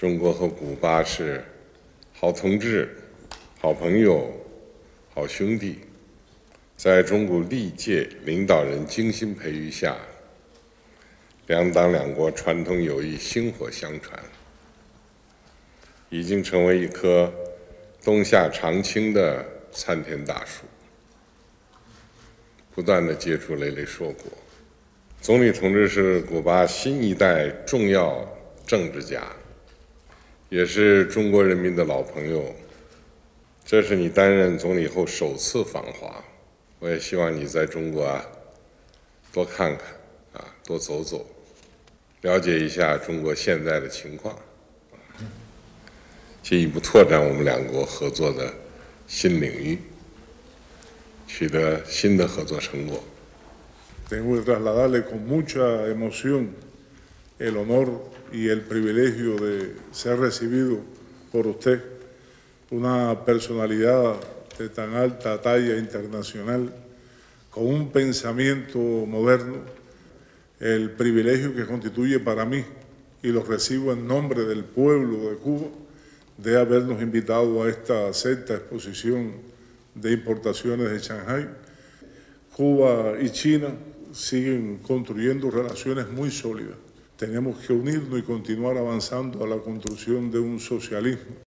中国和古巴是好同志、好朋友、好兄弟。在中国历届领导人精心培育下，两党两国传统友谊薪火相传，已经成为一棵冬夏常青的参天大树，不断的结出累累硕果。总理同志是古巴新一代重要政治家。也是中国人民的老朋友，这是你担任总理后首次访华，我也希望你在中国啊多看看啊多走走，了解一下中国现在的情况，进一步拓展我们两国合作的新领域，取得新的合作成果。El honor y el privilegio de ser recibido por usted, una personalidad de tan alta talla internacional, con un pensamiento moderno, el privilegio que constituye para mí, y lo recibo en nombre del pueblo de Cuba, de habernos invitado a esta sexta exposición de importaciones de Shanghai. Cuba y China siguen construyendo relaciones muy sólidas tenemos que unirnos y continuar avanzando a la construcción de un socialismo